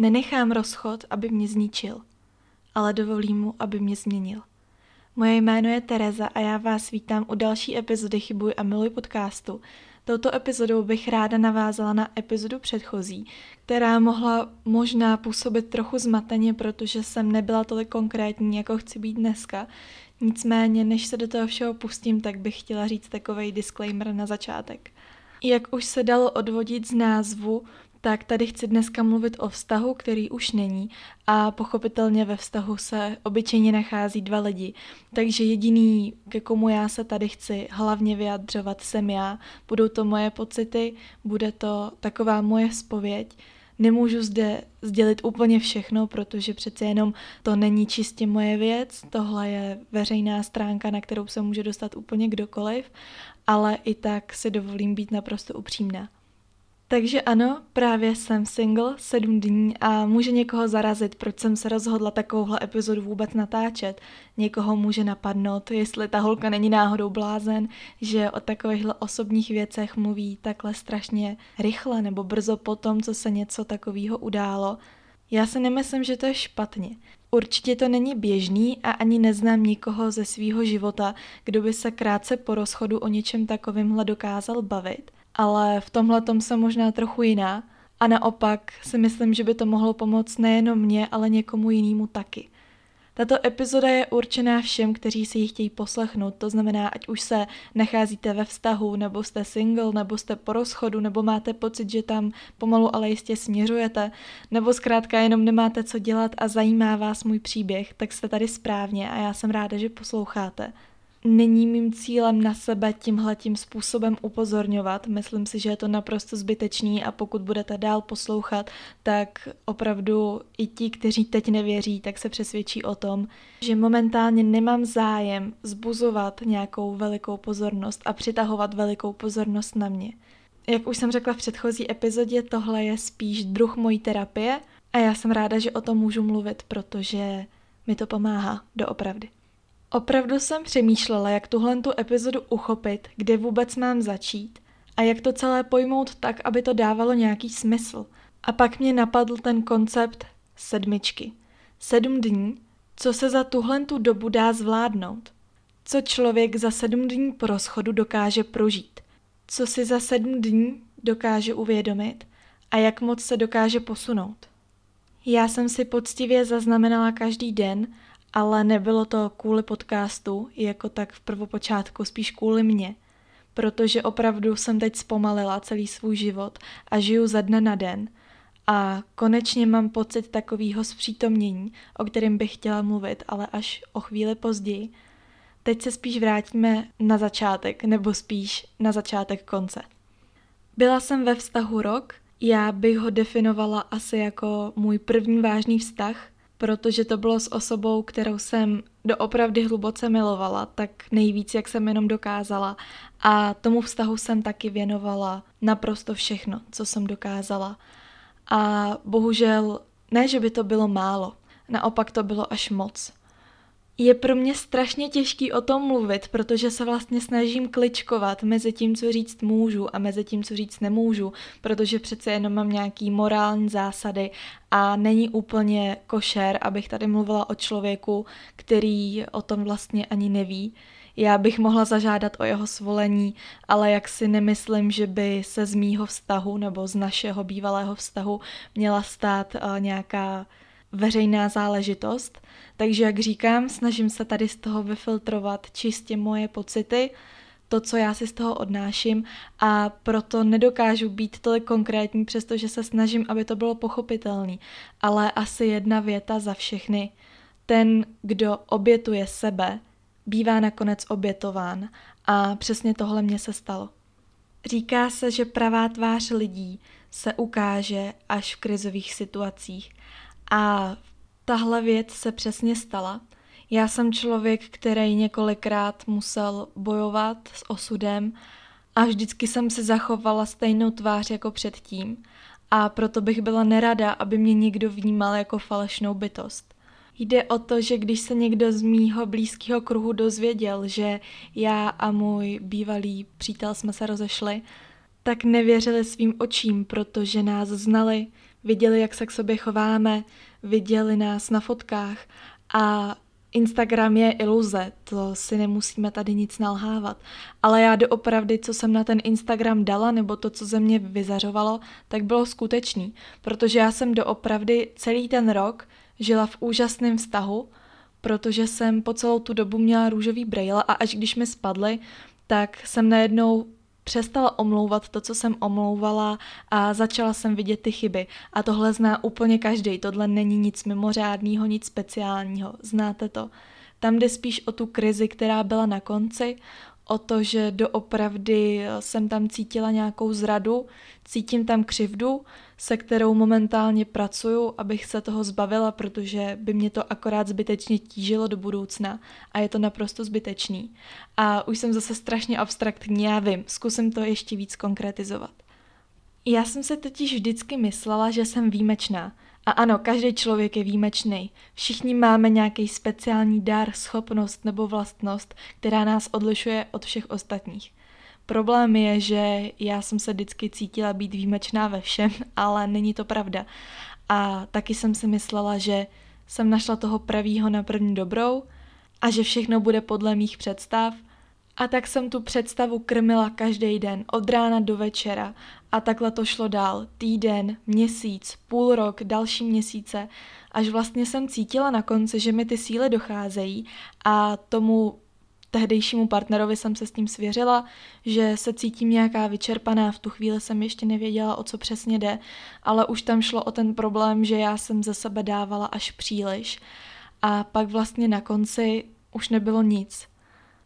Nenechám rozchod, aby mě zničil, ale dovolím mu, aby mě změnil. Moje jméno je Tereza a já vás vítám u další epizody Chybuj a miluj podcastu. Touto epizodou bych ráda navázala na epizodu předchozí, která mohla možná působit trochu zmateně, protože jsem nebyla tolik konkrétní, jako chci být dneska. Nicméně, než se do toho všeho pustím, tak bych chtěla říct takový disclaimer na začátek. Jak už se dalo odvodit z názvu, tak tady chci dneska mluvit o vztahu, který už není a pochopitelně ve vztahu se obyčejně nachází dva lidi. Takže jediný, ke komu já se tady chci hlavně vyjadřovat, jsem já. Budou to moje pocity, bude to taková moje spověď. Nemůžu zde sdělit úplně všechno, protože přece jenom to není čistě moje věc, tohle je veřejná stránka, na kterou se může dostat úplně kdokoliv, ale i tak si dovolím být naprosto upřímná. Takže ano, právě jsem single sedm dní a může někoho zarazit, proč jsem se rozhodla takovouhle epizodu vůbec natáčet. Někoho může napadnout, jestli ta holka není náhodou blázen, že o takovýchhle osobních věcech mluví takhle strašně rychle nebo brzo po tom, co se něco takového událo. Já si nemyslím, že to je špatně. Určitě to není běžný a ani neznám nikoho ze svýho života, kdo by se krátce po rozchodu o něčem takovýmhle dokázal bavit ale v tomhle tom jsem možná trochu jiná. A naopak si myslím, že by to mohlo pomoct nejenom mě, ale někomu jinému taky. Tato epizoda je určená všem, kteří si ji chtějí poslechnout, to znamená, ať už se nacházíte ve vztahu, nebo jste single, nebo jste po rozchodu, nebo máte pocit, že tam pomalu ale jistě směřujete, nebo zkrátka jenom nemáte co dělat a zajímá vás můj příběh, tak jste tady správně a já jsem ráda, že posloucháte není mým cílem na sebe tímhletím způsobem upozorňovat. Myslím si, že je to naprosto zbytečný a pokud budete dál poslouchat, tak opravdu i ti, kteří teď nevěří, tak se přesvědčí o tom, že momentálně nemám zájem zbuzovat nějakou velikou pozornost a přitahovat velikou pozornost na mě. Jak už jsem řekla v předchozí epizodě, tohle je spíš druh mojí terapie a já jsem ráda, že o tom můžu mluvit, protože mi to pomáhá doopravdy. Opravdu jsem přemýšlela, jak tuhle tu epizodu uchopit, kde vůbec mám začít a jak to celé pojmout tak, aby to dávalo nějaký smysl. A pak mě napadl ten koncept sedmičky. Sedm dní, co se za tuhle tu dobu dá zvládnout. Co člověk za sedm dní po rozchodu dokáže prožít. Co si za sedm dní dokáže uvědomit a jak moc se dokáže posunout. Já jsem si poctivě zaznamenala každý den ale nebylo to kvůli podcastu, jako tak v prvopočátku, spíš kvůli mě, protože opravdu jsem teď zpomalila celý svůj život a žiju za dne na den a konečně mám pocit takového zpřítomnění, o kterém bych chtěla mluvit, ale až o chvíli později. Teď se spíš vrátíme na začátek, nebo spíš na začátek konce. Byla jsem ve vztahu rok, já bych ho definovala asi jako můj první vážný vztah, protože to bylo s osobou, kterou jsem doopravdy hluboce milovala, tak nejvíc, jak jsem jenom dokázala. A tomu vztahu jsem taky věnovala naprosto všechno, co jsem dokázala. A bohužel, ne, že by to bylo málo, naopak to bylo až moc je pro mě strašně těžký o tom mluvit, protože se vlastně snažím kličkovat mezi tím, co říct můžu a mezi tím, co říct nemůžu, protože přece jenom mám nějaký morální zásady a není úplně košer, abych tady mluvila o člověku, který o tom vlastně ani neví. Já bych mohla zažádat o jeho svolení, ale jak si nemyslím, že by se z mýho vztahu nebo z našeho bývalého vztahu měla stát uh, nějaká veřejná záležitost. Takže, jak říkám, snažím se tady z toho vyfiltrovat čistě moje pocity, to, co já si z toho odnáším a proto nedokážu být tolik konkrétní, přestože se snažím, aby to bylo pochopitelný. Ale asi jedna věta za všechny. Ten, kdo obětuje sebe, bývá nakonec obětován a přesně tohle mě se stalo. Říká se, že pravá tvář lidí se ukáže až v krizových situacích a tahle věc se přesně stala. Já jsem člověk, který několikrát musel bojovat s osudem a vždycky jsem si zachovala stejnou tvář jako předtím a proto bych byla nerada, aby mě někdo vnímal jako falešnou bytost. Jde o to, že když se někdo z mýho blízkého kruhu dozvěděl, že já a můj bývalý přítel jsme se rozešli, tak nevěřili svým očím, protože nás znali, viděli, jak se k sobě chováme, viděli nás na fotkách a Instagram je iluze, to si nemusíme tady nic nalhávat. Ale já doopravdy, co jsem na ten Instagram dala, nebo to, co ze mě vyzařovalo, tak bylo skutečný. Protože já jsem doopravdy celý ten rok žila v úžasném vztahu, protože jsem po celou tu dobu měla růžový brejle a až když mi spadly, tak jsem najednou přestala omlouvat to, co jsem omlouvala a začala jsem vidět ty chyby. A tohle zná úplně každý. Tohle není nic mimořádného, nic speciálního. Znáte to? Tam jde spíš o tu krizi, která byla na konci, o to, že doopravdy jsem tam cítila nějakou zradu, cítím tam křivdu, se kterou momentálně pracuju, abych se toho zbavila, protože by mě to akorát zbytečně tížilo do budoucna a je to naprosto zbytečný. A už jsem zase strašně abstraktní, já vím, zkusím to ještě víc konkretizovat. Já jsem se totiž vždycky myslela, že jsem výjimečná, a ano, každý člověk je výjimečný. Všichni máme nějaký speciální dar, schopnost nebo vlastnost, která nás odlišuje od všech ostatních. Problém je, že já jsem se vždycky cítila být výjimečná ve všem, ale není to pravda. A taky jsem si myslela, že jsem našla toho pravýho na první dobrou a že všechno bude podle mých představ – a tak jsem tu představu krmila každý den, od rána do večera. A takhle to šlo dál. Týden, měsíc, půl rok, další měsíce. Až vlastně jsem cítila na konci, že mi ty síly docházejí a tomu tehdejšímu partnerovi jsem se s tím svěřila, že se cítím nějaká vyčerpaná, v tu chvíli jsem ještě nevěděla, o co přesně jde, ale už tam šlo o ten problém, že já jsem ze sebe dávala až příliš a pak vlastně na konci už nebylo nic.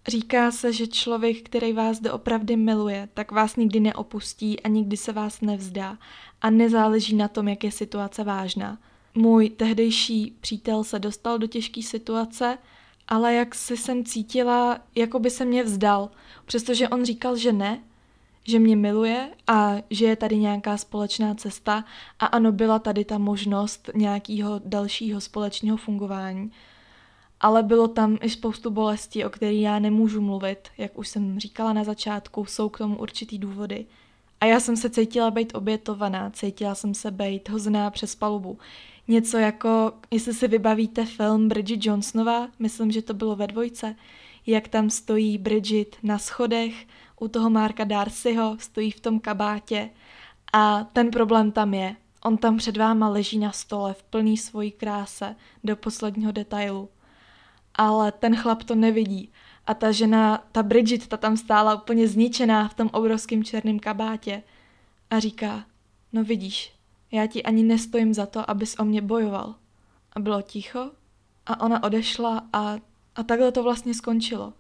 Říká se, že člověk, který vás doopravdy miluje, tak vás nikdy neopustí a nikdy se vás nevzdá. A nezáleží na tom, jak je situace vážná. Můj tehdejší přítel se dostal do těžké situace, ale jak si jsem cítila, jako by se mě vzdal, přestože on říkal, že ne, že mě miluje a že je tady nějaká společná cesta. A ano, byla tady ta možnost nějakého dalšího společného fungování ale bylo tam i spoustu bolesti, o který já nemůžu mluvit, jak už jsem říkala na začátku, jsou k tomu určitý důvody. A já jsem se cítila být obětovaná, cítila jsem se být hozená přes palubu. Něco jako, jestli si vybavíte film Bridget Johnsonová, myslím, že to bylo ve dvojce, jak tam stojí Bridget na schodech u toho Marka Darcyho, stojí v tom kabátě a ten problém tam je. On tam před váma leží na stole v plný svojí kráse do posledního detailu ale ten chlap to nevidí. A ta žena, ta Bridget, ta tam stála úplně zničená v tom obrovském černém kabátě a říká, no vidíš, já ti ani nestojím za to, abys o mě bojoval. A bylo ticho a ona odešla a, a takhle to vlastně skončilo.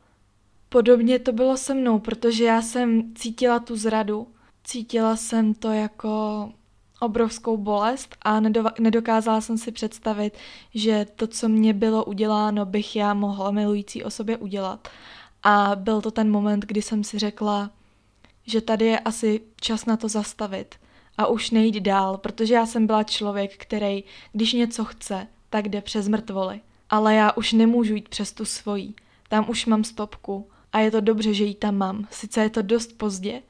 Podobně to bylo se mnou, protože já jsem cítila tu zradu, cítila jsem to jako obrovskou bolest a nedokázala jsem si představit, že to, co mě bylo uděláno, bych já mohla milující osobě udělat. A byl to ten moment, kdy jsem si řekla, že tady je asi čas na to zastavit a už nejít dál, protože já jsem byla člověk, který, když něco chce, tak jde přes mrtvoly. Ale já už nemůžu jít přes tu svojí. Tam už mám stopku a je to dobře, že ji tam mám. Sice je to dost pozdě,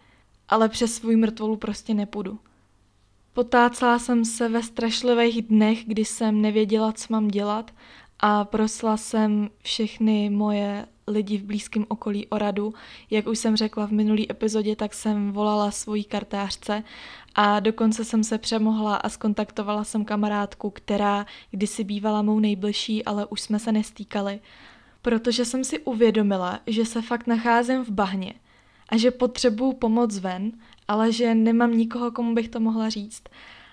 ale přes svůj mrtvolu prostě nepůjdu. Potácala jsem se ve strašlivých dnech, kdy jsem nevěděla, co mám dělat a prosila jsem všechny moje lidi v blízkém okolí o radu. Jak už jsem řekla v minulé epizodě, tak jsem volala svojí kartářce a dokonce jsem se přemohla a skontaktovala jsem kamarádku, která kdysi bývala mou nejbližší, ale už jsme se nestýkali. Protože jsem si uvědomila, že se fakt nacházím v bahně a že potřebuju pomoc ven ale že nemám nikoho, komu bych to mohla říct.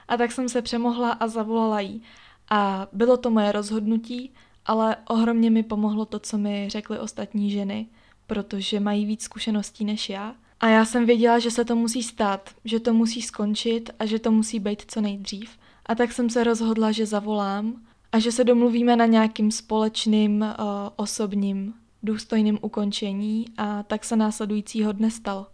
A tak jsem se přemohla a zavolala jí. A bylo to moje rozhodnutí, ale ohromně mi pomohlo to, co mi řekly ostatní ženy, protože mají víc zkušeností než já. A já jsem věděla, že se to musí stát, že to musí skončit a že to musí být co nejdřív. A tak jsem se rozhodla, že zavolám a že se domluvíme na nějakým společným, uh, osobním, důstojným ukončení a tak se následujícího dne stalo.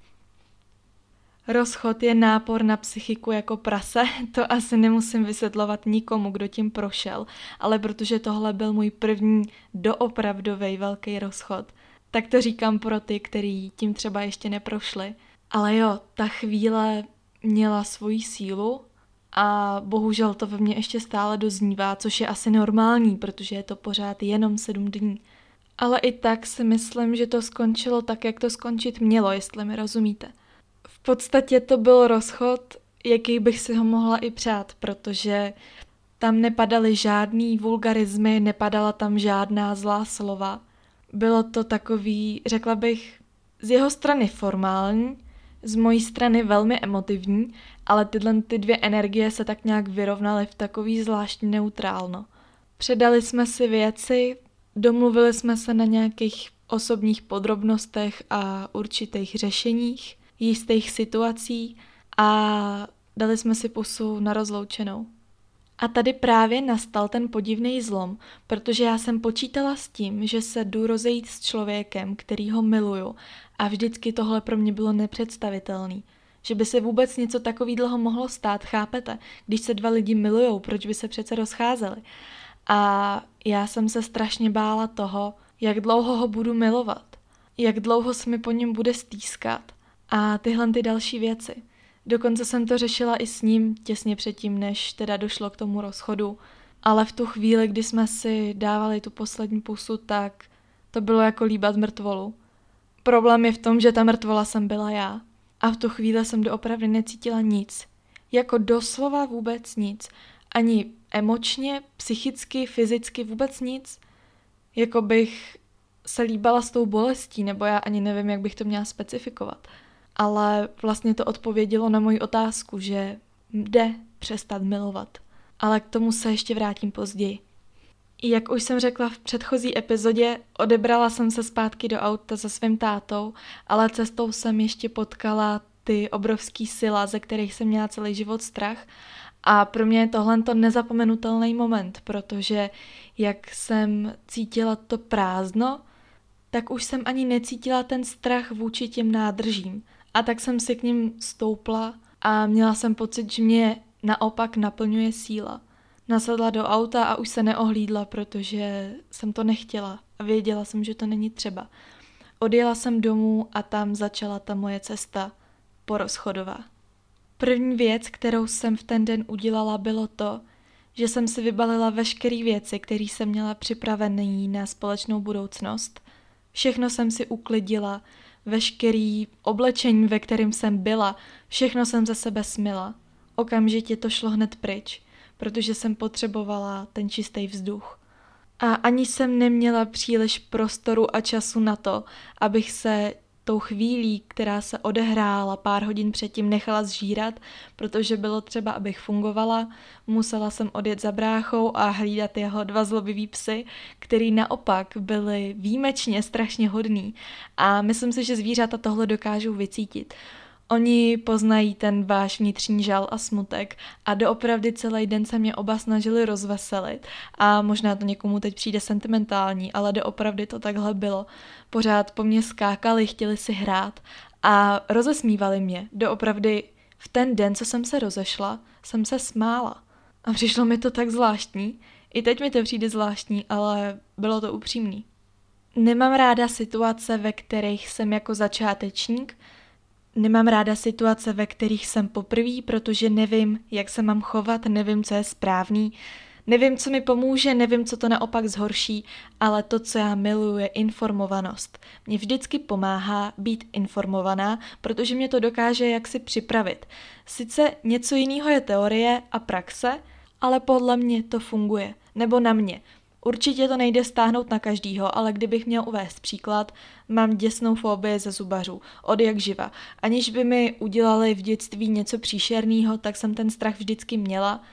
Rozchod je nápor na psychiku jako prase, to asi nemusím vysvětlovat nikomu, kdo tím prošel, ale protože tohle byl můj první doopravdový velký rozchod, tak to říkám pro ty, kteří tím třeba ještě neprošli. Ale jo, ta chvíle měla svoji sílu a bohužel to ve mně ještě stále doznívá, což je asi normální, protože je to pořád jenom sedm dní. Ale i tak si myslím, že to skončilo tak, jak to skončit mělo, jestli mi rozumíte. Podstatě to byl rozchod, jaký bych si ho mohla i přát, protože tam nepadaly žádný vulgarizmy, nepadala tam žádná zlá slova. Bylo to takový, řekla bych, z jeho strany formální, z mojí strany velmi emotivní, ale tyhle ty dvě energie se tak nějak vyrovnaly v takový zvláštní neutrálno. Předali jsme si věci, domluvili jsme se na nějakých osobních podrobnostech a určitých řešeních, jistých situací a dali jsme si pusu na rozloučenou. A tady právě nastal ten podivný zlom, protože já jsem počítala s tím, že se jdu rozejít s člověkem, který ho miluju a vždycky tohle pro mě bylo nepředstavitelný. Že by se vůbec něco takového mohlo stát, chápete? Když se dva lidi milujou, proč by se přece rozcházeli? A já jsem se strašně bála toho, jak dlouho ho budu milovat, jak dlouho se mi po něm bude stýskat a tyhle ty další věci. Dokonce jsem to řešila i s ním těsně předtím, než teda došlo k tomu rozchodu. Ale v tu chvíli, kdy jsme si dávali tu poslední pusu, tak to bylo jako líbat mrtvolu. Problém je v tom, že ta mrtvola jsem byla já. A v tu chvíli jsem doopravdy necítila nic. Jako doslova vůbec nic. Ani emočně, psychicky, fyzicky vůbec nic. Jako bych se líbala s tou bolestí, nebo já ani nevím, jak bych to měla specifikovat ale vlastně to odpovědělo na moji otázku, že jde přestat milovat. Ale k tomu se ještě vrátím později. Jak už jsem řekla v předchozí epizodě, odebrala jsem se zpátky do auta se svým tátou, ale cestou jsem ještě potkala ty obrovský sila, ze kterých jsem měla celý život strach. A pro mě je tohle to nezapomenutelný moment, protože jak jsem cítila to prázdno, tak už jsem ani necítila ten strach vůči těm nádržím. A tak jsem si k ním stoupla a měla jsem pocit, že mě naopak naplňuje síla. Nasedla do auta a už se neohlídla, protože jsem to nechtěla a věděla jsem, že to není třeba. Odjela jsem domů a tam začala ta moje cesta porozchodová. První věc, kterou jsem v ten den udělala, bylo to, že jsem si vybalila veškeré věci, které jsem měla připravené na společnou budoucnost. Všechno jsem si uklidila, veškerý oblečení, ve kterém jsem byla, všechno jsem ze sebe smila. Okamžitě to šlo hned pryč, protože jsem potřebovala ten čistý vzduch. A ani jsem neměla příliš prostoru a času na to, abych se tou chvílí, která se odehrála pár hodin předtím, nechala zžírat, protože bylo třeba, abych fungovala. Musela jsem odjet za bráchou a hlídat jeho dva zlobivý psy, který naopak byli výjimečně strašně hodný. A myslím si, že zvířata tohle dokážou vycítit. Oni poznají ten váš vnitřní žal a smutek a doopravdy celý den se mě oba snažili rozveselit a možná to někomu teď přijde sentimentální, ale doopravdy to takhle bylo. Pořád po mně skákali, chtěli si hrát a rozesmívali mě. Doopravdy v ten den, co jsem se rozešla, jsem se smála. A přišlo mi to tak zvláštní. I teď mi to přijde zvláštní, ale bylo to upřímný. Nemám ráda situace, ve kterých jsem jako začátečník Nemám ráda situace, ve kterých jsem poprvé, protože nevím, jak se mám chovat, nevím, co je správný, nevím, co mi pomůže, nevím, co to naopak zhorší, ale to, co já miluji, je informovanost. Mě vždycky pomáhá být informovaná, protože mě to dokáže jak si připravit. Sice něco jiného je teorie a praxe, ale podle mě to funguje. Nebo na mě. Určitě to nejde stáhnout na každýho, ale kdybych měl uvést příklad, mám děsnou fobii ze zubařů, od jak živa. Aniž by mi udělali v dětství něco příšerného, tak jsem ten strach vždycky měla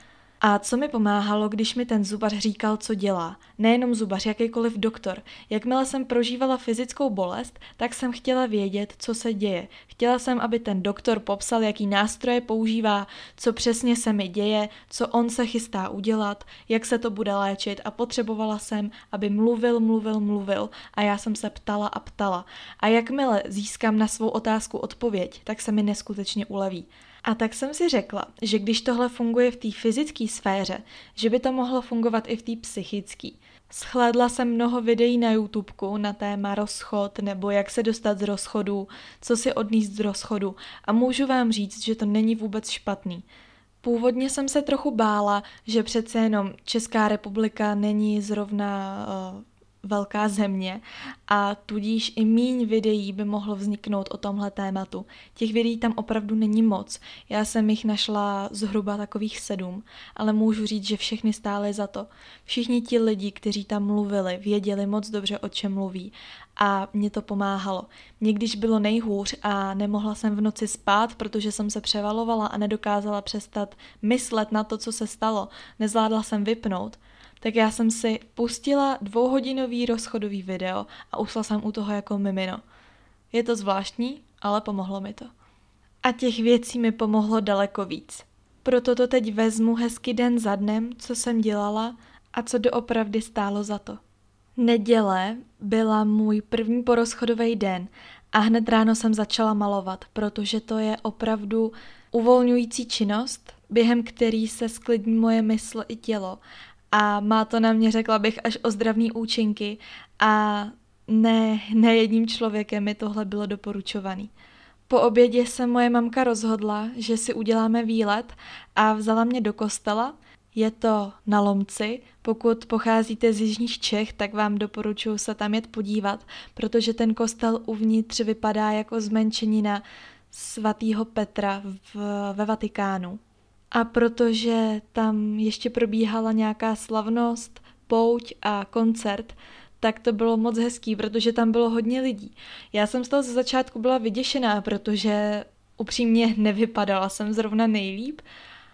a co mi pomáhalo, když mi ten zubař říkal, co dělá? Nejenom zubař, jakýkoliv doktor. Jakmile jsem prožívala fyzickou bolest, tak jsem chtěla vědět, co se děje. Chtěla jsem, aby ten doktor popsal, jaký nástroje používá, co přesně se mi děje, co on se chystá udělat, jak se to bude léčit a potřebovala jsem, aby mluvil, mluvil, mluvil a já jsem se ptala a ptala. A jakmile získám na svou otázku odpověď, tak se mi neskutečně uleví. A tak jsem si řekla, že když tohle funguje v té fyzické sféře, že by to mohlo fungovat i v té psychické. Schlédla jsem mnoho videí na YouTubeku na téma rozchod nebo jak se dostat z rozchodu, co si odníst z rozchodu a můžu vám říct, že to není vůbec špatný. Původně jsem se trochu bála, že přece jenom Česká republika není zrovna uh, velká země a tudíž i míň videí by mohlo vzniknout o tomhle tématu. Těch videí tam opravdu není moc. Já jsem jich našla zhruba takových sedm, ale můžu říct, že všechny stály za to. Všichni ti lidi, kteří tam mluvili, věděli moc dobře, o čem mluví a mě to pomáhalo. Mě když bylo nejhůř a nemohla jsem v noci spát, protože jsem se převalovala a nedokázala přestat myslet na to, co se stalo, nezvládla jsem vypnout, tak já jsem si pustila dvouhodinový rozchodový video a usla jsem u toho jako mimino. Je to zvláštní, ale pomohlo mi to. A těch věcí mi pomohlo daleko víc. Proto to teď vezmu hezky den za dnem, co jsem dělala a co doopravdy stálo za to. Neděle byla můj první porozchodový den a hned ráno jsem začala malovat, protože to je opravdu uvolňující činnost, během který se sklidní moje mysl i tělo a má to na mě, řekla bych, až ozdravný účinky a ne, ne jedním člověkem mi tohle bylo doporučovaný. Po obědě se moje mamka rozhodla, že si uděláme výlet a vzala mě do kostela. Je to na Lomci. Pokud pocházíte z Jižních Čech, tak vám doporučuji se tam jet podívat, protože ten kostel uvnitř vypadá jako zmenšenina svatého Petra v, ve Vatikánu. A protože tam ještě probíhala nějaká slavnost, pouť a koncert, tak to bylo moc hezký, protože tam bylo hodně lidí. Já jsem z toho ze začátku byla vyděšená, protože upřímně nevypadala jsem zrovna nejlíp.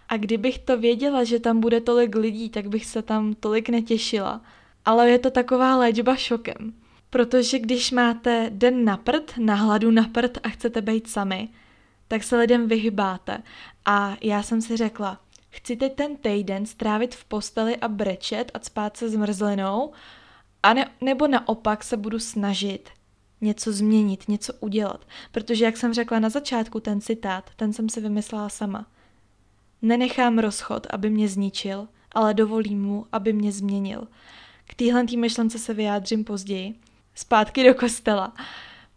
A kdybych to věděla, že tam bude tolik lidí, tak bych se tam tolik netěšila. Ale je to taková léčba šokem. Protože když máte den na prd, na hladu na prd a chcete být sami, tak se lidem vyhybáte. A já jsem si řekla, chci teď ten týden strávit v posteli a brečet a spát se zmrzlinou, a ne, nebo naopak se budu snažit něco změnit, něco udělat. Protože, jak jsem řekla na začátku, ten citát, ten jsem si vymyslela sama. Nenechám rozchod, aby mě zničil, ale dovolím mu, aby mě změnil. K téhle myšlence se vyjádřím později. Zpátky do kostela.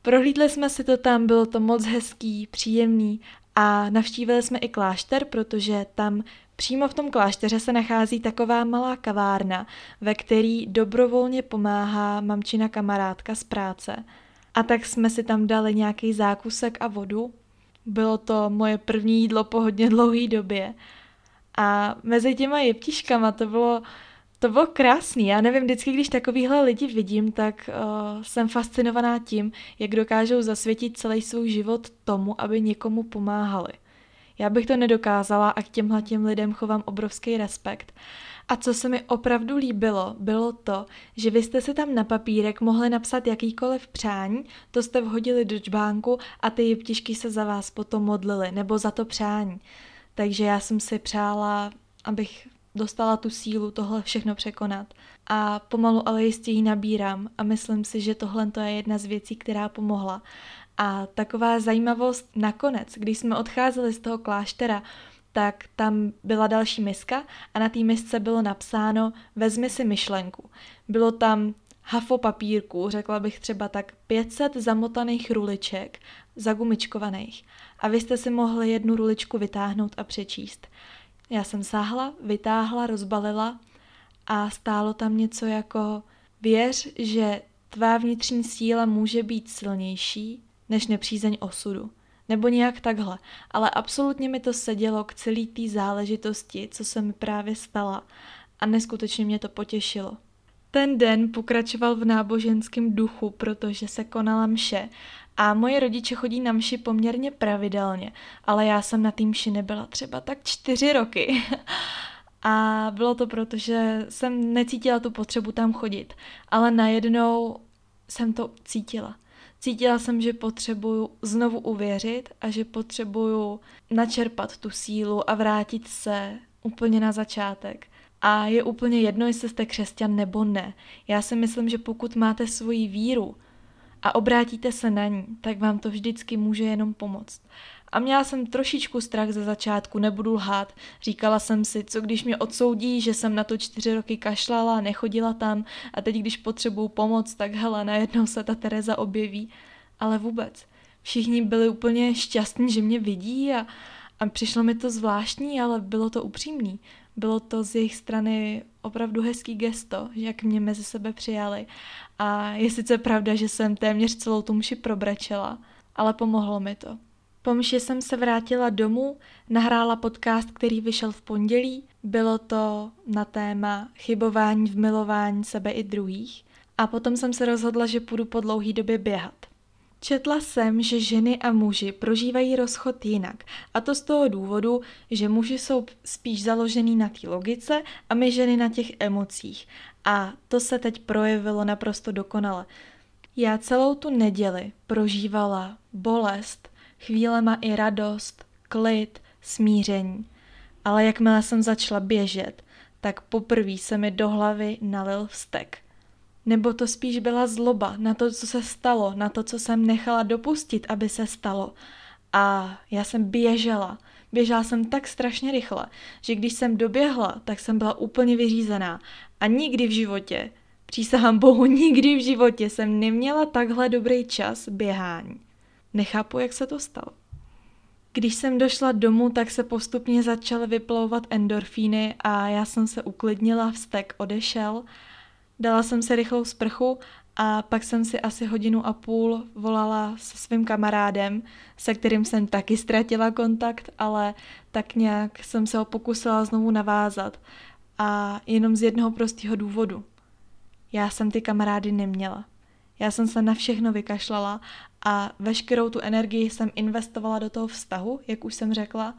Prohlídli jsme si to tam, bylo to moc hezký, příjemný a navštívili jsme i klášter, protože tam přímo v tom klášteře se nachází taková malá kavárna, ve který dobrovolně pomáhá mamčina kamarádka z práce. A tak jsme si tam dali nějaký zákusek a vodu. Bylo to moje první jídlo po hodně dlouhé době. A mezi těma jeptiškama to bylo to bylo krásný. Já nevím, vždycky, když takovýhle lidi vidím, tak uh, jsem fascinovaná tím, jak dokážou zasvětit celý svůj život tomu, aby někomu pomáhali. Já bych to nedokázala a k těmhle těm lidem chovám obrovský respekt. A co se mi opravdu líbilo, bylo to, že vy jste si tam na papírek mohli napsat jakýkoliv přání, to jste vhodili do čbánku a ty jeptišky se za vás potom modlili, nebo za to přání. Takže já jsem si přála, abych dostala tu sílu tohle všechno překonat. A pomalu ale jistě ji nabírám a myslím si, že tohle to je jedna z věcí, která pomohla. A taková zajímavost nakonec, když jsme odcházeli z toho kláštera, tak tam byla další miska a na té misce bylo napsáno vezmi si myšlenku. Bylo tam hafo papírku, řekla bych třeba tak 500 zamotaných ruliček, zagumičkovaných. A vy jste si mohli jednu ruličku vytáhnout a přečíst. Já jsem sáhla, vytáhla, rozbalila a stálo tam něco jako věř, že tvá vnitřní síla může být silnější než nepřízeň osudu. Nebo nějak takhle. Ale absolutně mi to sedělo k celý té záležitosti, co se mi právě stala a neskutečně mě to potěšilo. Ten den pokračoval v náboženském duchu, protože se konala mše a moje rodiče chodí na mši poměrně pravidelně, ale já jsem na té mši nebyla třeba tak čtyři roky. A bylo to proto, že jsem necítila tu potřebu tam chodit, ale najednou jsem to cítila. Cítila jsem, že potřebuju znovu uvěřit a že potřebuju načerpat tu sílu a vrátit se úplně na začátek. A je úplně jedno, jestli jste křesťan nebo ne. Já si myslím, že pokud máte svoji víru, a obrátíte se na ní, tak vám to vždycky může jenom pomoct. A měla jsem trošičku strach ze začátku, nebudu lhát. Říkala jsem si, co když mě odsoudí, že jsem na to čtyři roky kašlala, nechodila tam a teď, když potřebuju pomoc, tak hele, najednou se ta Tereza objeví. Ale vůbec. Všichni byli úplně šťastní, že mě vidí a, A přišlo mi to zvláštní, ale bylo to upřímný. Bylo to z jejich strany opravdu hezký gesto, jak mě mezi sebe přijali. A je sice pravda, že jsem téměř celou tu mši probračela, ale pomohlo mi to. Po mši jsem se vrátila domů, nahrála podcast, který vyšel v pondělí. Bylo to na téma chybování v milování sebe i druhých. A potom jsem se rozhodla, že půjdu po dlouhý době běhat. Četla jsem, že ženy a muži prožívají rozchod jinak. A to z toho důvodu, že muži jsou spíš založený na té logice a my ženy na těch emocích. A to se teď projevilo naprosto dokonale. Já celou tu neděli prožívala bolest, chvílema i radost, klid, smíření. Ale jakmile jsem začala běžet, tak poprvé se mi do hlavy nalil vztek. Nebo to spíš byla zloba na to, co se stalo, na to, co jsem nechala dopustit, aby se stalo. A já jsem běžela. Běžela jsem tak strašně rychle, že když jsem doběhla, tak jsem byla úplně vyřízená. A nikdy v životě, přísahám bohu, nikdy v životě jsem neměla takhle dobrý čas běhání. Nechápu, jak se to stalo. Když jsem došla domů, tak se postupně začaly vyplouvat endorfíny a já jsem se uklidnila, vztek odešel Dala jsem si rychlou sprchu a pak jsem si asi hodinu a půl volala se svým kamarádem, se kterým jsem taky ztratila kontakt, ale tak nějak jsem se ho pokusila znovu navázat. A jenom z jednoho prostého důvodu. Já jsem ty kamarády neměla. Já jsem se na všechno vykašlala a veškerou tu energii jsem investovala do toho vztahu, jak už jsem řekla,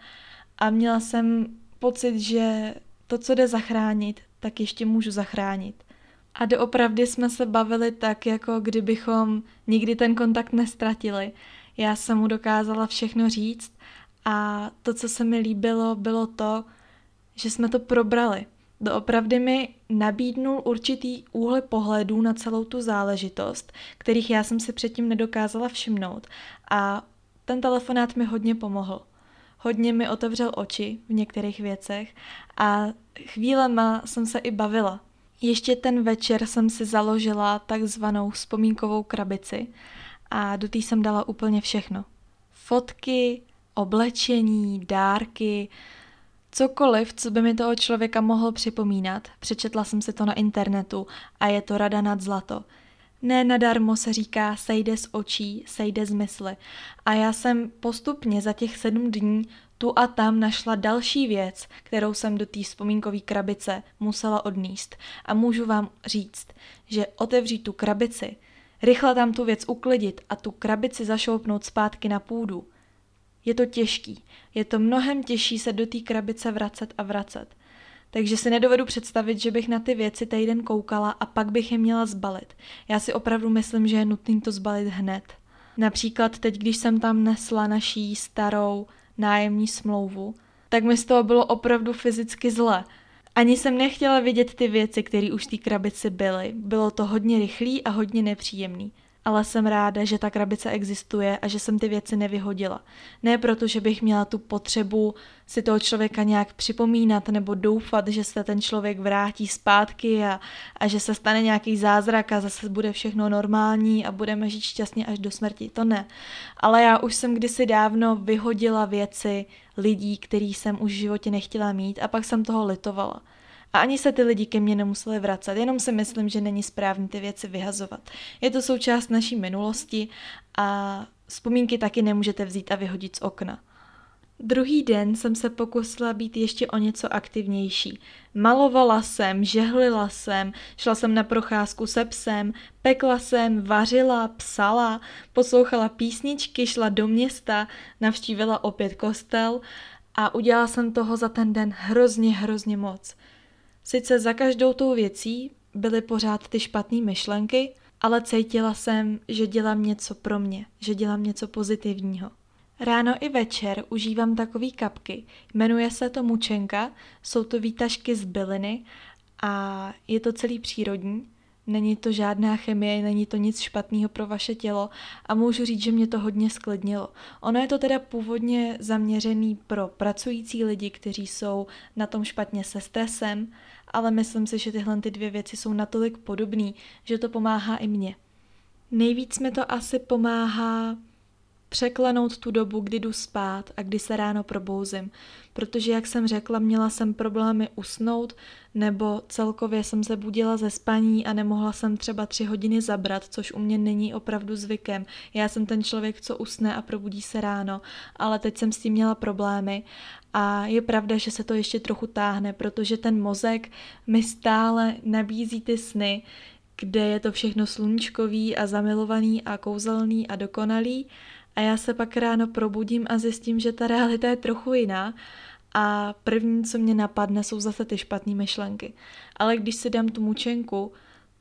a měla jsem pocit, že to, co jde zachránit, tak ještě můžu zachránit. A doopravdy jsme se bavili tak, jako kdybychom nikdy ten kontakt nestratili. Já jsem mu dokázala všechno říct a to, co se mi líbilo, bylo to, že jsme to probrali. Doopravdy mi nabídnul určitý úhly pohledů na celou tu záležitost, kterých já jsem si předtím nedokázala všimnout. A ten telefonát mi hodně pomohl. Hodně mi otevřel oči v některých věcech a chvílema jsem se i bavila ještě ten večer jsem si založila takzvanou vzpomínkovou krabici a do té jsem dala úplně všechno. Fotky, oblečení, dárky, cokoliv, co by mi toho člověka mohlo připomínat. Přečetla jsem si to na internetu a je to rada nad zlato. Ne nadarmo se říká sejde z očí, sejde z mysli. A já jsem postupně za těch sedm dní tu a tam našla další věc, kterou jsem do té vzpomínkové krabice musela odníst. A můžu vám říct, že otevřít tu krabici, rychle tam tu věc uklidit a tu krabici zašoupnout zpátky na půdu, je to těžký. Je to mnohem těžší se do té krabice vracet a vracet. Takže si nedovedu představit, že bych na ty věci týden koukala a pak bych je měla zbalit. Já si opravdu myslím, že je nutný to zbalit hned. Například teď, když jsem tam nesla naší starou nájemní smlouvu, tak mi z toho bylo opravdu fyzicky zle. Ani jsem nechtěla vidět ty věci, které už v té krabici byly. Bylo to hodně rychlý a hodně nepříjemný ale jsem ráda, že ta krabice existuje a že jsem ty věci nevyhodila. Ne proto, že bych měla tu potřebu si toho člověka nějak připomínat nebo doufat, že se ten člověk vrátí zpátky a, a že se stane nějaký zázrak a zase bude všechno normální a budeme žít šťastně až do smrti. To ne. Ale já už jsem kdysi dávno vyhodila věci lidí, který jsem už v životě nechtěla mít a pak jsem toho litovala. A ani se ty lidi ke mně nemuseli vracet, jenom si myslím, že není správný ty věci vyhazovat. Je to součást naší minulosti a vzpomínky taky nemůžete vzít a vyhodit z okna. Druhý den jsem se pokusila být ještě o něco aktivnější. Malovala jsem, žehlila jsem, šla jsem na procházku se psem, pekla jsem, vařila, psala, poslouchala písničky, šla do města, navštívila opět kostel a udělala jsem toho za ten den hrozně, hrozně moc. Sice za každou tou věcí byly pořád ty špatné myšlenky, ale cítila jsem, že dělám něco pro mě, že dělám něco pozitivního. Ráno i večer užívám takové kapky. Jmenuje se to mučenka, jsou to výtažky z byliny a je to celý přírodní. Není to žádná chemie, není to nic špatného pro vaše tělo a můžu říct, že mě to hodně sklidnilo. Ono je to teda původně zaměřený pro pracující lidi, kteří jsou na tom špatně se stresem, ale myslím si, že tyhle ty dvě věci jsou natolik podobné, že to pomáhá i mně. Nejvíc mi to asi pomáhá překlenout tu dobu, kdy jdu spát a kdy se ráno probouzím. Protože, jak jsem řekla, měla jsem problémy usnout, nebo celkově jsem se budila ze spaní a nemohla jsem třeba tři hodiny zabrat, což u mě není opravdu zvykem. Já jsem ten člověk, co usne a probudí se ráno, ale teď jsem s tím měla problémy a je pravda, že se to ještě trochu táhne, protože ten mozek mi stále nabízí ty sny, kde je to všechno sluníčkový a zamilovaný a kouzelný a dokonalý a já se pak ráno probudím a zjistím, že ta realita je trochu jiná a první, co mě napadne, jsou zase ty špatné myšlenky. Ale když si dám tu mučenku,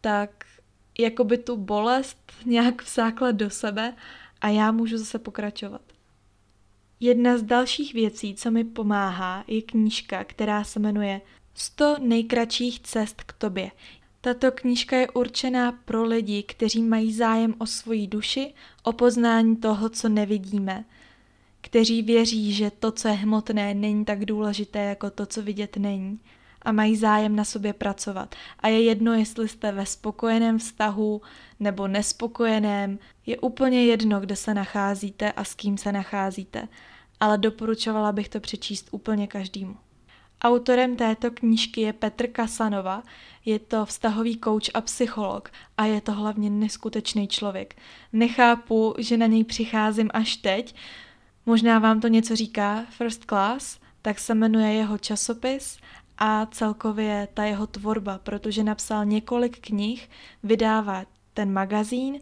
tak jako by tu bolest nějak vsákla do sebe a já můžu zase pokračovat. Jedna z dalších věcí, co mi pomáhá, je knížka, která se jmenuje 100 nejkratších cest k tobě. Tato knížka je určená pro lidi, kteří mají zájem o svoji duši, o poznání toho, co nevidíme, kteří věří, že to, co je hmotné, není tak důležité jako to, co vidět není a mají zájem na sobě pracovat. A je jedno, jestli jste ve spokojeném vztahu nebo nespokojeném, je úplně jedno, kde se nacházíte a s kým se nacházíte, ale doporučovala bych to přečíst úplně každému. Autorem této knížky je Petr Kasanova, je to vztahový kouč a psycholog a je to hlavně neskutečný člověk. Nechápu, že na něj přicházím až teď, možná vám to něco říká First Class, tak se jmenuje jeho časopis a celkově ta jeho tvorba, protože napsal několik knih, vydává ten magazín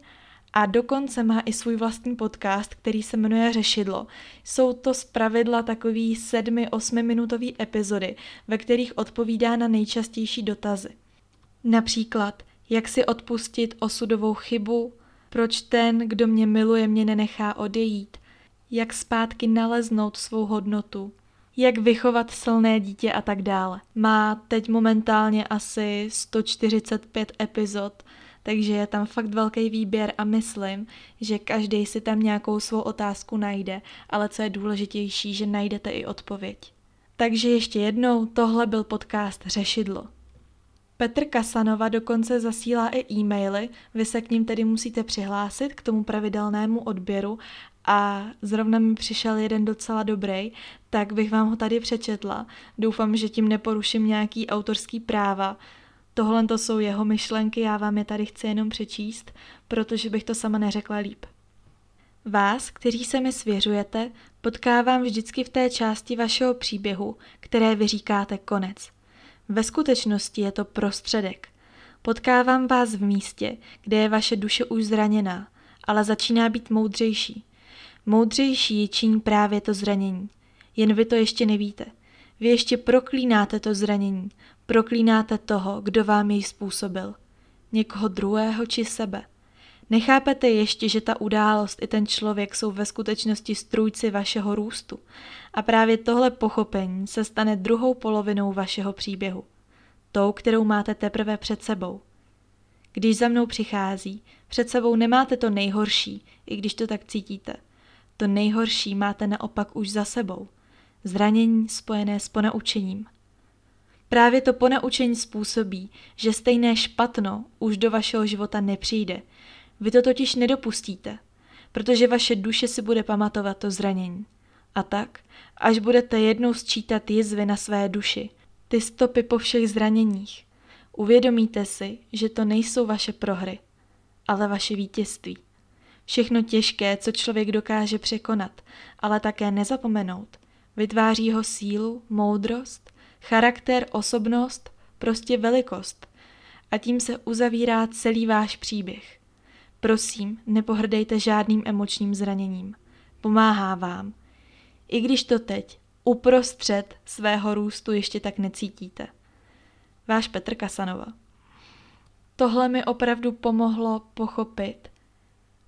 a dokonce má i svůj vlastní podcast, který se jmenuje Řešidlo. Jsou to zpravidla takový sedmi, osmi minutový epizody, ve kterých odpovídá na nejčastější dotazy. Například, jak si odpustit osudovou chybu, proč ten, kdo mě miluje, mě nenechá odejít, jak zpátky naleznout svou hodnotu, jak vychovat silné dítě a tak dále. Má teď momentálně asi 145 epizod, takže je tam fakt velký výběr a myslím, že každý si tam nějakou svou otázku najde, ale co je důležitější, že najdete i odpověď. Takže ještě jednou, tohle byl podcast Řešidlo. Petr Kasanova dokonce zasílá i e-maily, vy se k ním tedy musíte přihlásit k tomu pravidelnému odběru a zrovna mi přišel jeden docela dobrý, tak bych vám ho tady přečetla. Doufám, že tím neporuším nějaký autorský práva. Tohle to jsou jeho myšlenky, já vám je tady chci jenom přečíst, protože bych to sama neřekla líp. Vás, kteří se mi svěřujete, potkávám vždycky v té části vašeho příběhu, které vy říkáte konec. Ve skutečnosti je to prostředek. Potkávám vás v místě, kde je vaše duše už zraněná, ale začíná být moudřejší. Moudřejší je činí právě to zranění. Jen vy to ještě nevíte. Vy ještě proklínáte to zranění, proklínáte toho, kdo vám jej způsobil. Někoho druhého či sebe. Nechápete ještě, že ta událost i ten člověk jsou ve skutečnosti strůjci vašeho růstu. A právě tohle pochopení se stane druhou polovinou vašeho příběhu. Tou, kterou máte teprve před sebou. Když za mnou přichází, před sebou nemáte to nejhorší, i když to tak cítíte. To nejhorší máte naopak už za sebou. Zranění spojené s ponaučením. Právě to ponaučení způsobí, že stejné špatno už do vašeho života nepřijde. Vy to totiž nedopustíte, protože vaše duše si bude pamatovat to zranění. A tak, až budete jednou sčítat jizvy na své duši, ty stopy po všech zraněních, uvědomíte si, že to nejsou vaše prohry, ale vaše vítězství. Všechno těžké, co člověk dokáže překonat, ale také nezapomenout, vytváří ho sílu, moudrost, charakter, osobnost, prostě velikost. A tím se uzavírá celý váš příběh. Prosím, nepohrdejte žádným emočním zraněním. Pomáhá vám. I když to teď, uprostřed svého růstu ještě tak necítíte. Váš Petr Kasanova. Tohle mi opravdu pomohlo pochopit,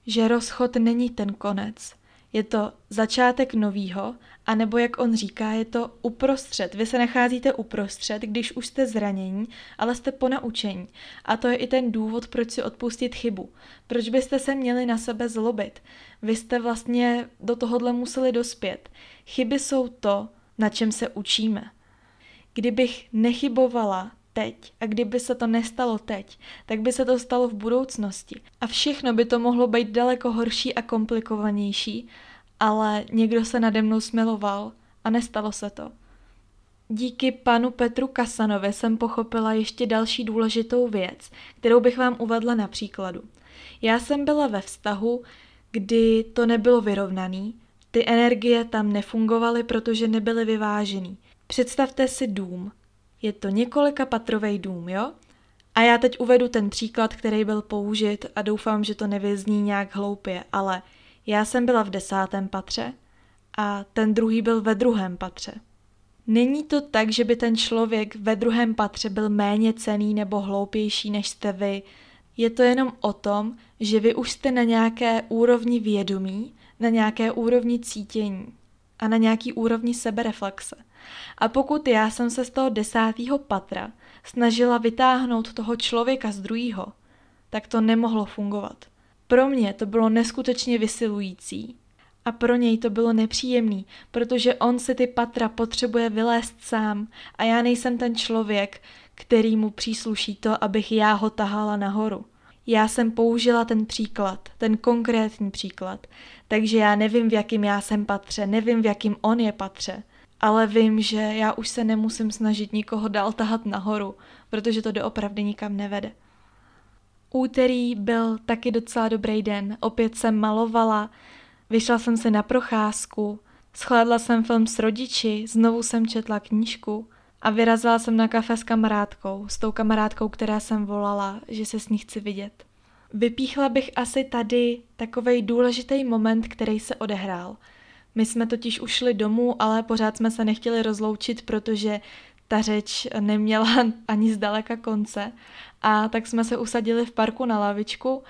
že rozchod není ten konec. Je to začátek novýho, anebo jak on říká, je to uprostřed. Vy se nacházíte uprostřed, když už jste zranění, ale jste po naučení. A to je i ten důvod, proč si odpustit chybu. Proč byste se měli na sebe zlobit? Vy jste vlastně do tohohle museli dospět. Chyby jsou to, na čem se učíme. Kdybych nechybovala, teď. A kdyby se to nestalo teď, tak by se to stalo v budoucnosti. A všechno by to mohlo být daleko horší a komplikovanější, ale někdo se nade mnou smiloval a nestalo se to. Díky panu Petru Kasanovi jsem pochopila ještě další důležitou věc, kterou bych vám uvedla na příkladu. Já jsem byla ve vztahu, kdy to nebylo vyrovnaný, ty energie tam nefungovaly, protože nebyly vyvážený. Představte si dům. Je to několika patrový dům, jo? A já teď uvedu ten příklad, který byl použit a doufám, že to nevyzní nějak hloupě, ale já jsem byla v desátém patře a ten druhý byl ve druhém patře. Není to tak, že by ten člověk ve druhém patře byl méně cený nebo hloupější než jste vy. Je to jenom o tom, že vy už jste na nějaké úrovni vědomí, na nějaké úrovni cítění a na nějaký úrovni sebereflexe. A pokud já jsem se z toho desátého patra snažila vytáhnout toho člověka z druhého, tak to nemohlo fungovat. Pro mě to bylo neskutečně vysilující a pro něj to bylo nepříjemný, protože on si ty patra potřebuje vylézt sám a já nejsem ten člověk, který mu přísluší to, abych já ho tahala nahoru. Já jsem použila ten příklad, ten konkrétní příklad, takže já nevím, v jakým já jsem patře, nevím, v jakým on je patře, ale vím, že já už se nemusím snažit nikoho dál tahat nahoru, protože to doopravdy nikam nevede. Úterý byl taky docela dobrý den, opět jsem malovala, vyšla jsem se na procházku, schlédla jsem film s rodiči, znovu jsem četla knížku a vyrazila jsem na kafe s kamarádkou, s tou kamarádkou, která jsem volala, že se s ní chci vidět. Vypíchla bych asi tady takový důležitý moment, který se odehrál. My jsme totiž ušli domů, ale pořád jsme se nechtěli rozloučit, protože ta řeč neměla ani zdaleka konce. A tak jsme se usadili v parku na lavičku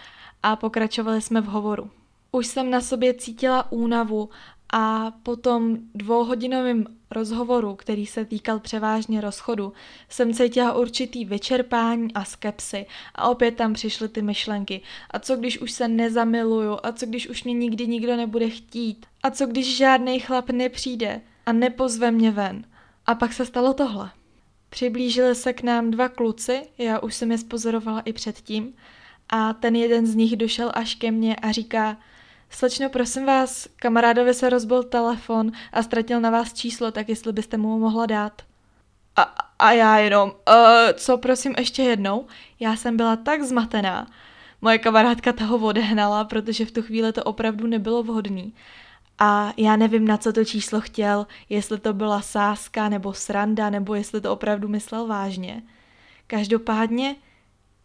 a pokračovali jsme v hovoru. Už jsem na sobě cítila únavu a po tom dvouhodinovém rozhovoru, který se týkal převážně rozchodu, jsem cítila určitý vyčerpání a skepsy a opět tam přišly ty myšlenky. A co když už se nezamiluju? A co když už mě nikdy nikdo nebude chtít? A co když žádný chlap nepřijde a nepozve mě ven? A pak se stalo tohle. Přiblížili se k nám dva kluci, já už jsem je spozorovala i předtím, a ten jeden z nich došel až ke mně a říká, Slečno, prosím vás, kamarádovi se rozbil telefon a ztratil na vás číslo, tak jestli byste mu ho mohla dát. A, a já jenom, uh, co prosím ještě jednou? Já jsem byla tak zmatená. Moje kamarádka toho odehnala, protože v tu chvíli to opravdu nebylo vhodný. A já nevím, na co to číslo chtěl, jestli to byla sázka nebo sranda, nebo jestli to opravdu myslel vážně. Každopádně,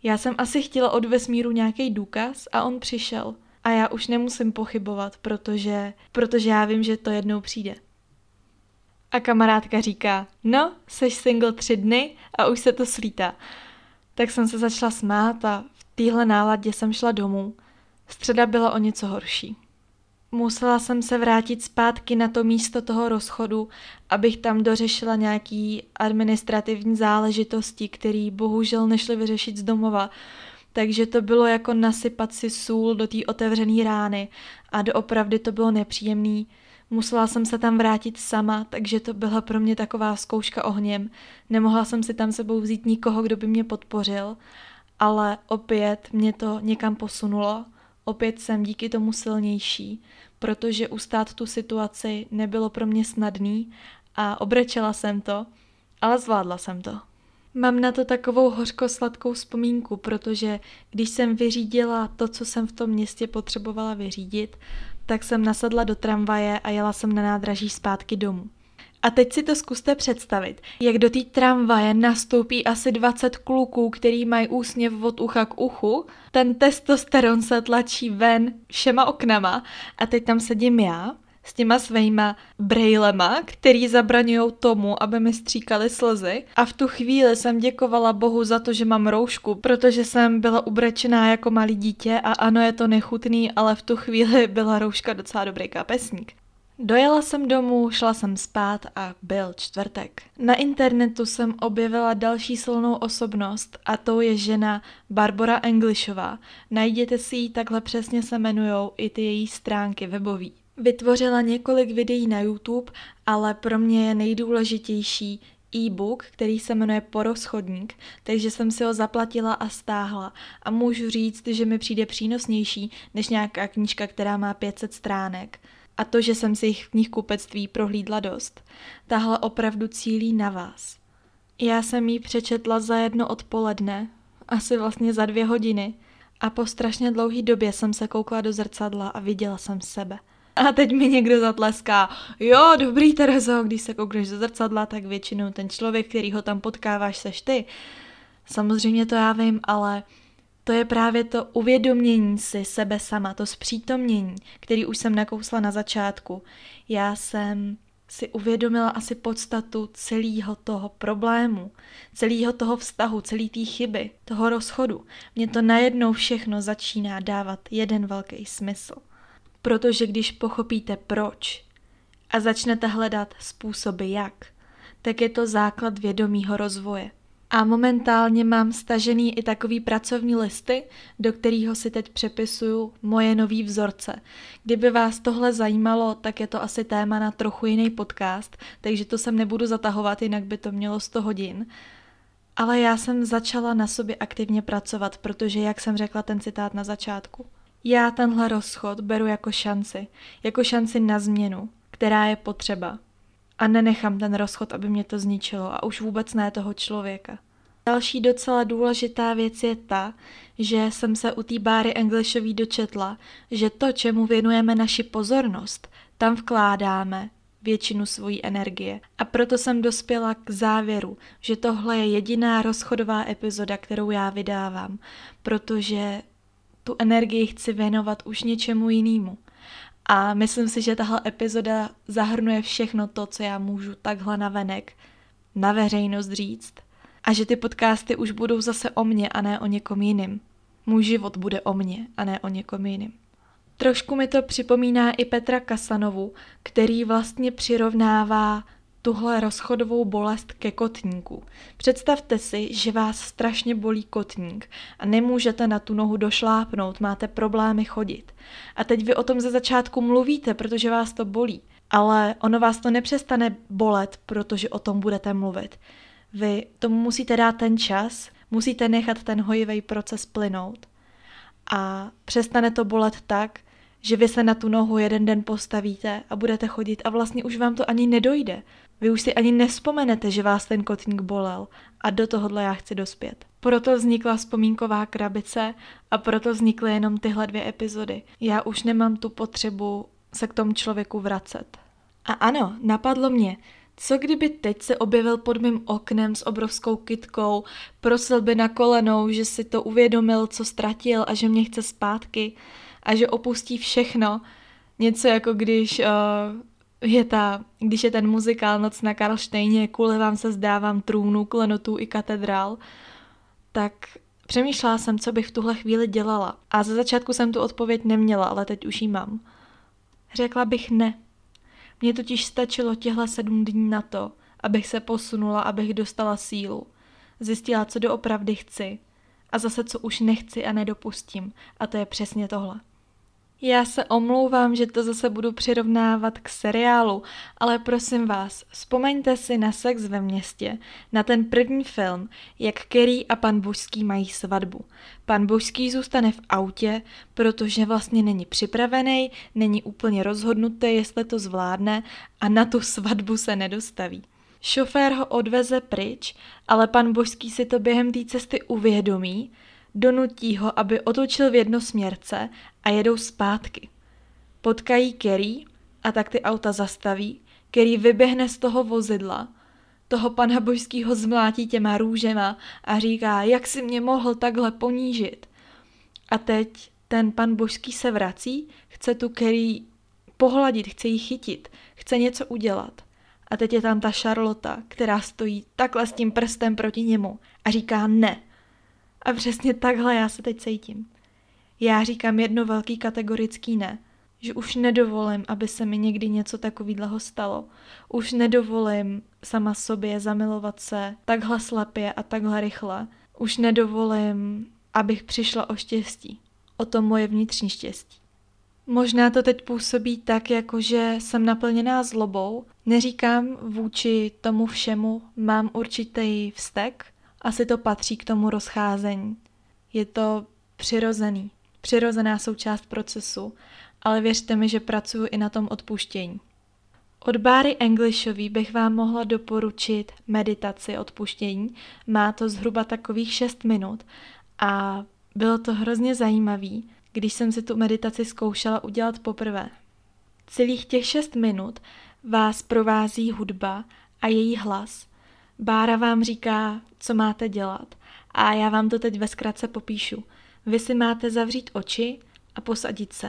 já jsem asi chtěla od vesmíru nějaký důkaz a on přišel – a já už nemusím pochybovat, protože, protože já vím, že to jednou přijde. A kamarádka říká, no, seš single tři dny a už se to slítá. Tak jsem se začala smát a v téhle náladě jsem šla domů. Středa byla o něco horší. Musela jsem se vrátit zpátky na to místo toho rozchodu, abych tam dořešila nějaký administrativní záležitosti, které bohužel nešly vyřešit z domova, takže to bylo jako nasypat si sůl do té otevřené rány a doopravdy to bylo nepříjemný. Musela jsem se tam vrátit sama, takže to byla pro mě taková zkouška ohněm. Nemohla jsem si tam sebou vzít nikoho, kdo by mě podpořil, ale opět mě to někam posunulo. Opět jsem díky tomu silnější, protože ustát tu situaci nebylo pro mě snadný a obrečela jsem to, ale zvládla jsem to. Mám na to takovou hořko-sladkou vzpomínku, protože když jsem vyřídila to, co jsem v tom městě potřebovala vyřídit, tak jsem nasedla do tramvaje a jela jsem na nádraží zpátky domů. A teď si to zkuste představit, jak do té tramvaje nastoupí asi 20 kluků, který mají úsměv od ucha k uchu, ten testosteron se tlačí ven všema oknama a teď tam sedím já s těma svýma brejlema, který zabraňují tomu, aby mi stříkaly slzy. A v tu chvíli jsem děkovala Bohu za to, že mám roušku, protože jsem byla ubrečená jako malý dítě a ano, je to nechutný, ale v tu chvíli byla rouška docela dobrý kapesník. Dojela jsem domů, šla jsem spát a byl čtvrtek. Na internetu jsem objevila další silnou osobnost a tou je žena Barbara Englishová. Najděte si ji, takhle přesně se jmenujou i ty její stránky webový. Vytvořila několik videí na YouTube, ale pro mě je nejdůležitější e-book, který se jmenuje Porozchodník, takže jsem si ho zaplatila a stáhla a můžu říct, že mi přijde přínosnější než nějaká knížka, která má 500 stránek. A to, že jsem si jich v knihkupectví prohlídla dost. Tahle opravdu cílí na vás. Já jsem ji přečetla za jedno odpoledne, asi vlastně za dvě hodiny, a po strašně dlouhé době jsem se koukla do zrcadla a viděla jsem sebe. A teď mi někdo zatleská, jo, dobrý Terezo, když se koukneš do zrcadla, tak většinou ten člověk, který ho tam potkáváš, seš ty. Samozřejmě to já vím, ale to je právě to uvědomění si sebe sama, to zpřítomnění, který už jsem nakousla na začátku. Já jsem si uvědomila asi podstatu celého toho problému, celého toho vztahu, celé té chyby, toho rozchodu. Mně to najednou všechno začíná dávat jeden velký smysl. Protože když pochopíte proč a začnete hledat způsoby jak, tak je to základ vědomího rozvoje. A momentálně mám stažený i takový pracovní listy, do kterého si teď přepisuju moje nový vzorce. Kdyby vás tohle zajímalo, tak je to asi téma na trochu jiný podcast, takže to sem nebudu zatahovat, jinak by to mělo 100 hodin. Ale já jsem začala na sobě aktivně pracovat, protože, jak jsem řekla ten citát na začátku, já tenhle rozchod beru jako šanci, jako šanci na změnu, která je potřeba. A nenechám ten rozchod, aby mě to zničilo a už vůbec ne toho člověka. Další docela důležitá věc je ta, že jsem se u té báry Englishový dočetla, že to, čemu věnujeme naši pozornost, tam vkládáme většinu svojí energie. A proto jsem dospěla k závěru, že tohle je jediná rozchodová epizoda, kterou já vydávám, protože tu energii chci věnovat už něčemu jinému. A myslím si, že tahle epizoda zahrnuje všechno to, co já můžu takhle navenek na veřejnost říct. A že ty podcasty už budou zase o mně a ne o někom jiným. Můj život bude o mně a ne o někom jiným. Trošku mi to připomíná i Petra Kasanovu, který vlastně přirovnává tuhle rozchodovou bolest ke kotníku. Představte si, že vás strašně bolí kotník a nemůžete na tu nohu došlápnout, máte problémy chodit. A teď vy o tom ze začátku mluvíte, protože vás to bolí. Ale ono vás to nepřestane bolet, protože o tom budete mluvit. Vy tomu musíte dát ten čas, musíte nechat ten hojivý proces plynout. A přestane to bolet tak, že vy se na tu nohu jeden den postavíte a budete chodit a vlastně už vám to ani nedojde. Vy už si ani nespomenete, že vás ten kotník bolel a do tohohle já chci dospět. Proto vznikla vzpomínková krabice a proto vznikly jenom tyhle dvě epizody. Já už nemám tu potřebu se k tomu člověku vracet. A ano, napadlo mě, co kdyby teď se objevil pod mým oknem s obrovskou kitkou, prosil by na kolenou, že si to uvědomil, co ztratil a že mě chce zpátky a že opustí všechno. Něco jako když uh, je ta, když je ten muzikál Noc na Karlštejně, kvůli vám se zdávám trůnu, klenotů i katedrál, tak přemýšlela jsem, co bych v tuhle chvíli dělala. A ze začátku jsem tu odpověď neměla, ale teď už ji mám. Řekla bych ne. Mně totiž stačilo těhle sedm dní na to, abych se posunula, abych dostala sílu. Zjistila, co doopravdy chci. A zase, co už nechci a nedopustím. A to je přesně tohle. Já se omlouvám, že to zase budu přirovnávat k seriálu, ale prosím vás, vzpomeňte si na sex ve městě, na ten první film, jak Kerry a pan Božský mají svatbu. Pan Božský zůstane v autě, protože vlastně není připravený, není úplně rozhodnutý, jestli to zvládne a na tu svatbu se nedostaví. Šofér ho odveze pryč, ale pan Božský si to během té cesty uvědomí, donutí ho, aby otočil v jednosměrce a jedou zpátky. Potkají Kerry a tak ty auta zastaví. Kerry vyběhne z toho vozidla, toho pana božskýho zmlátí těma růžema a říká, jak si mě mohl takhle ponížit. A teď ten pan božský se vrací, chce tu Kerry pohladit, chce ji chytit, chce něco udělat. A teď je tam ta Charlotta, která stojí takhle s tím prstem proti němu a říká ne. A přesně takhle já se teď cítím. Já říkám jedno velký kategorický ne, že už nedovolím, aby se mi někdy něco takového stalo. Už nedovolím sama sobě zamilovat se takhle slepě a takhle rychle. Už nedovolím, abych přišla o štěstí. O to moje vnitřní štěstí. Možná to teď působí tak, jako že jsem naplněná zlobou. Neříkám vůči tomu všemu, mám určitý vztek, asi to patří k tomu rozcházení. Je to přirozený, přirozená součást procesu, ale věřte mi, že pracuji i na tom odpuštění. Od Báry Englishový bych vám mohla doporučit meditaci odpuštění. Má to zhruba takových 6 minut a bylo to hrozně zajímavý, když jsem si tu meditaci zkoušela udělat poprvé. Celých těch 6 minut vás provází hudba a její hlas. Bára vám říká, co máte dělat a já vám to teď ve zkratce popíšu. Vy si máte zavřít oči a posadit se.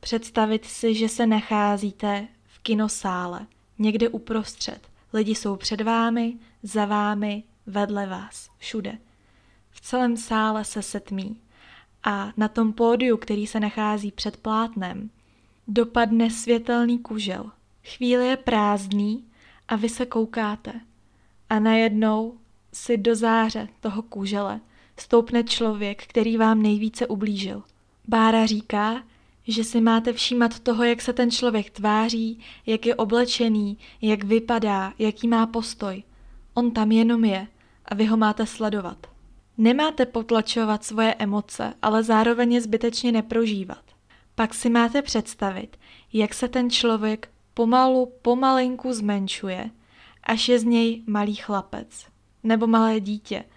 Představit si, že se nacházíte v kinosále, někde uprostřed. Lidi jsou před vámi, za vámi, vedle vás, všude. V celém sále se setmí a na tom pódiu, který se nachází před plátnem, dopadne světelný kužel. Chvíli je prázdný a vy se koukáte. A najednou si do záře toho kužele stoupne člověk, který vám nejvíce ublížil. Bára říká, že si máte všímat toho, jak se ten člověk tváří, jak je oblečený, jak vypadá, jaký má postoj. On tam jenom je a vy ho máte sledovat. Nemáte potlačovat svoje emoce, ale zároveň je zbytečně neprožívat. Pak si máte představit, jak se ten člověk pomalu, pomalinku zmenšuje, až je z něj malý chlapec nebo malé dítě –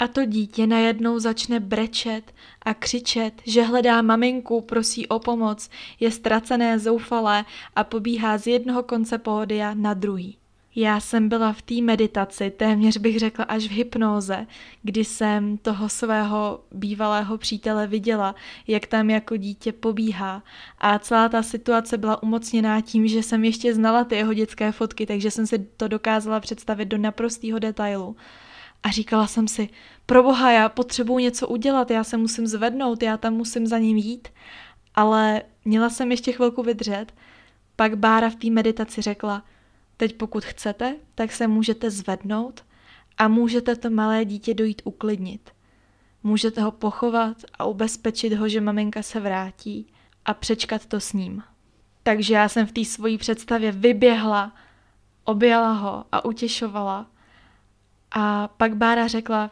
a to dítě najednou začne brečet a křičet, že hledá maminku, prosí o pomoc, je ztracené, zoufalé a pobíhá z jednoho konce pódia na druhý. Já jsem byla v té meditaci, téměř bych řekla až v hypnóze, kdy jsem toho svého bývalého přítele viděla, jak tam jako dítě pobíhá. A celá ta situace byla umocněná tím, že jsem ještě znala ty jeho dětské fotky, takže jsem si to dokázala představit do naprostého detailu. A říkala jsem si, proboha, já potřebuji něco udělat, já se musím zvednout, já tam musím za ním jít. Ale měla jsem ještě chvilku vydřet, pak Bára v té meditaci řekla, teď pokud chcete, tak se můžete zvednout a můžete to malé dítě dojít uklidnit. Můžete ho pochovat a ubezpečit ho, že maminka se vrátí a přečkat to s ním. Takže já jsem v té svojí představě vyběhla, objala ho a utěšovala a pak Bára řekla,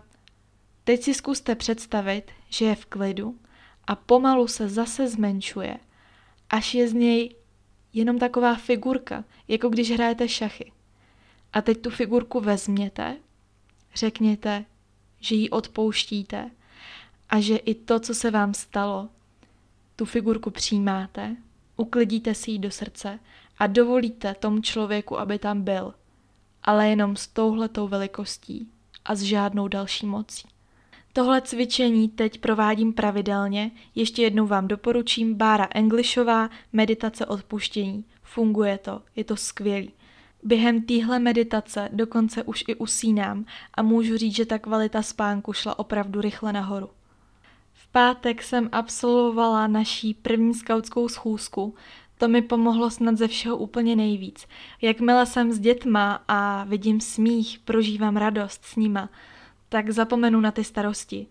teď si zkuste představit, že je v klidu a pomalu se zase zmenšuje, až je z něj jenom taková figurka, jako když hrajete šachy. A teď tu figurku vezměte, řekněte, že ji odpouštíte a že i to, co se vám stalo, tu figurku přijímáte, uklidíte si ji do srdce a dovolíte tomu člověku, aby tam byl – ale jenom s touhletou velikostí a s žádnou další mocí. Tohle cvičení teď provádím pravidelně, ještě jednou vám doporučím Bára Englishová, meditace odpuštění. Funguje to, je to skvělý. Během téhle meditace dokonce už i usínám a můžu říct, že ta kvalita spánku šla opravdu rychle nahoru. V pátek jsem absolvovala naší první skautskou schůzku, to mi pomohlo snad ze všeho úplně nejvíc. Jakmile jsem s dětma a vidím smích, prožívám radost s nima, tak zapomenu na ty starosti.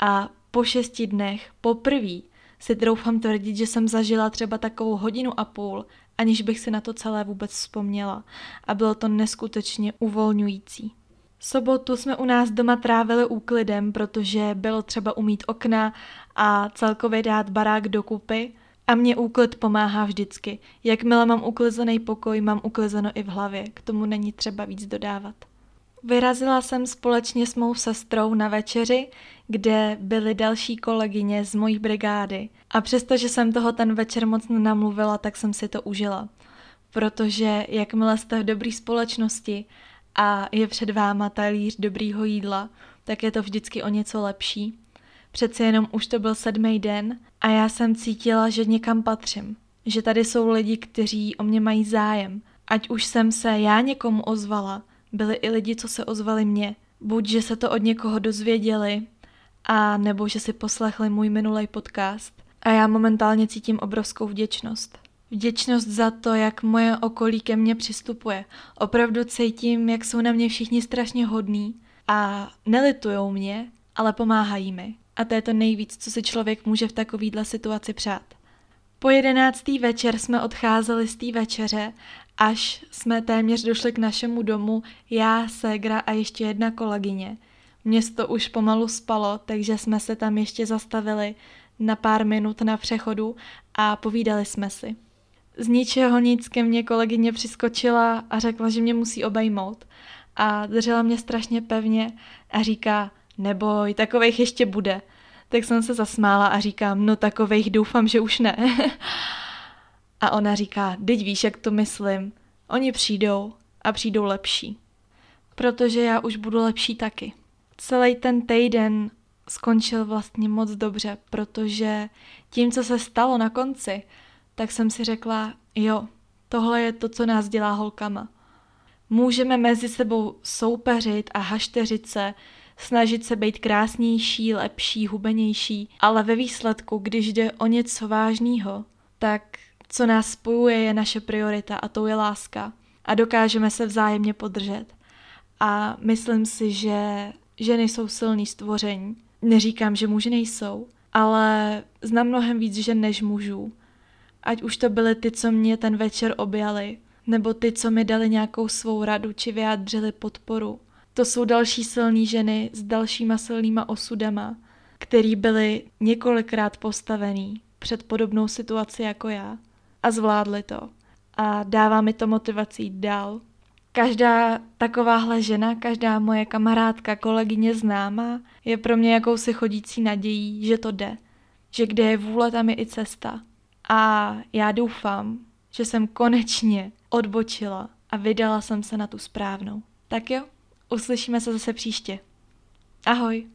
A po šesti dnech, poprvé, si troufám tvrdit, že jsem zažila třeba takovou hodinu a půl, aniž bych si na to celé vůbec vzpomněla. A bylo to neskutečně uvolňující. Sobotu jsme u nás doma trávili úklidem, protože bylo třeba umít okna a celkově dát barák dokupy – a mě úklid pomáhá vždycky. Jakmile mám uklizený pokoj, mám uklizeno i v hlavě. K tomu není třeba víc dodávat. Vyrazila jsem společně s mou sestrou na večeři, kde byly další kolegyně z mojí brigády. A přestože jsem toho ten večer moc nenamluvila, tak jsem si to užila. Protože jakmile jste v dobré společnosti a je před váma talíř dobrýho jídla, tak je to vždycky o něco lepší. Přeci jenom už to byl sedmý den a já jsem cítila, že někam patřím. Že tady jsou lidi, kteří o mě mají zájem. Ať už jsem se já někomu ozvala, byli i lidi, co se ozvali mě. Buď, že se to od někoho dozvěděli, a nebo že si poslechli můj minulý podcast. A já momentálně cítím obrovskou vděčnost. Vděčnost za to, jak moje okolí ke mně přistupuje. Opravdu cítím, jak jsou na mě všichni strašně hodní a nelitujou mě, ale pomáhají mi. A to je to nejvíc, co si člověk může v takovýhle situaci přát. Po jedenáctý večer jsme odcházeli z té večeře, až jsme téměř došli k našemu domu, já, Segra a ještě jedna kolegyně. Město už pomalu spalo, takže jsme se tam ještě zastavili na pár minut na přechodu a povídali jsme si. Z ničeho nic ke mně kolegyně přiskočila a řekla, že mě musí obejmout. A držela mě strašně pevně a říká, neboj, takovejch ještě bude. Tak jsem se zasmála a říkám, no takovejch doufám, že už ne. a ona říká, teď víš, jak to myslím. Oni přijdou a přijdou lepší. Protože já už budu lepší taky. Celý ten týden skončil vlastně moc dobře, protože tím, co se stalo na konci, tak jsem si řekla, jo, tohle je to, co nás dělá holkama. Můžeme mezi sebou soupeřit a hašteřit se, snažit se být krásnější, lepší, hubenější, ale ve výsledku, když jde o něco vážného, tak co nás spojuje je naše priorita a to je láska. A dokážeme se vzájemně podržet. A myslím si, že ženy jsou silný stvoření. Neříkám, že muži nejsou, ale znám mnohem víc žen než mužů. Ať už to byly ty, co mě ten večer objali, nebo ty, co mi dali nějakou svou radu či vyjádřili podporu. To jsou další silné ženy s dalšíma silnýma osudama, který byly několikrát postavený před podobnou situaci jako já a zvládli to. A dává mi to motivaci jít dál. Každá takováhle žena, každá moje kamarádka, kolegyně známá je pro mě jakousi chodící nadějí, že to jde. Že kde je vůle, tam je i cesta. A já doufám, že jsem konečně odbočila a vydala jsem se na tu správnou. Tak jo, uslyšíme se zase příště. Ahoj!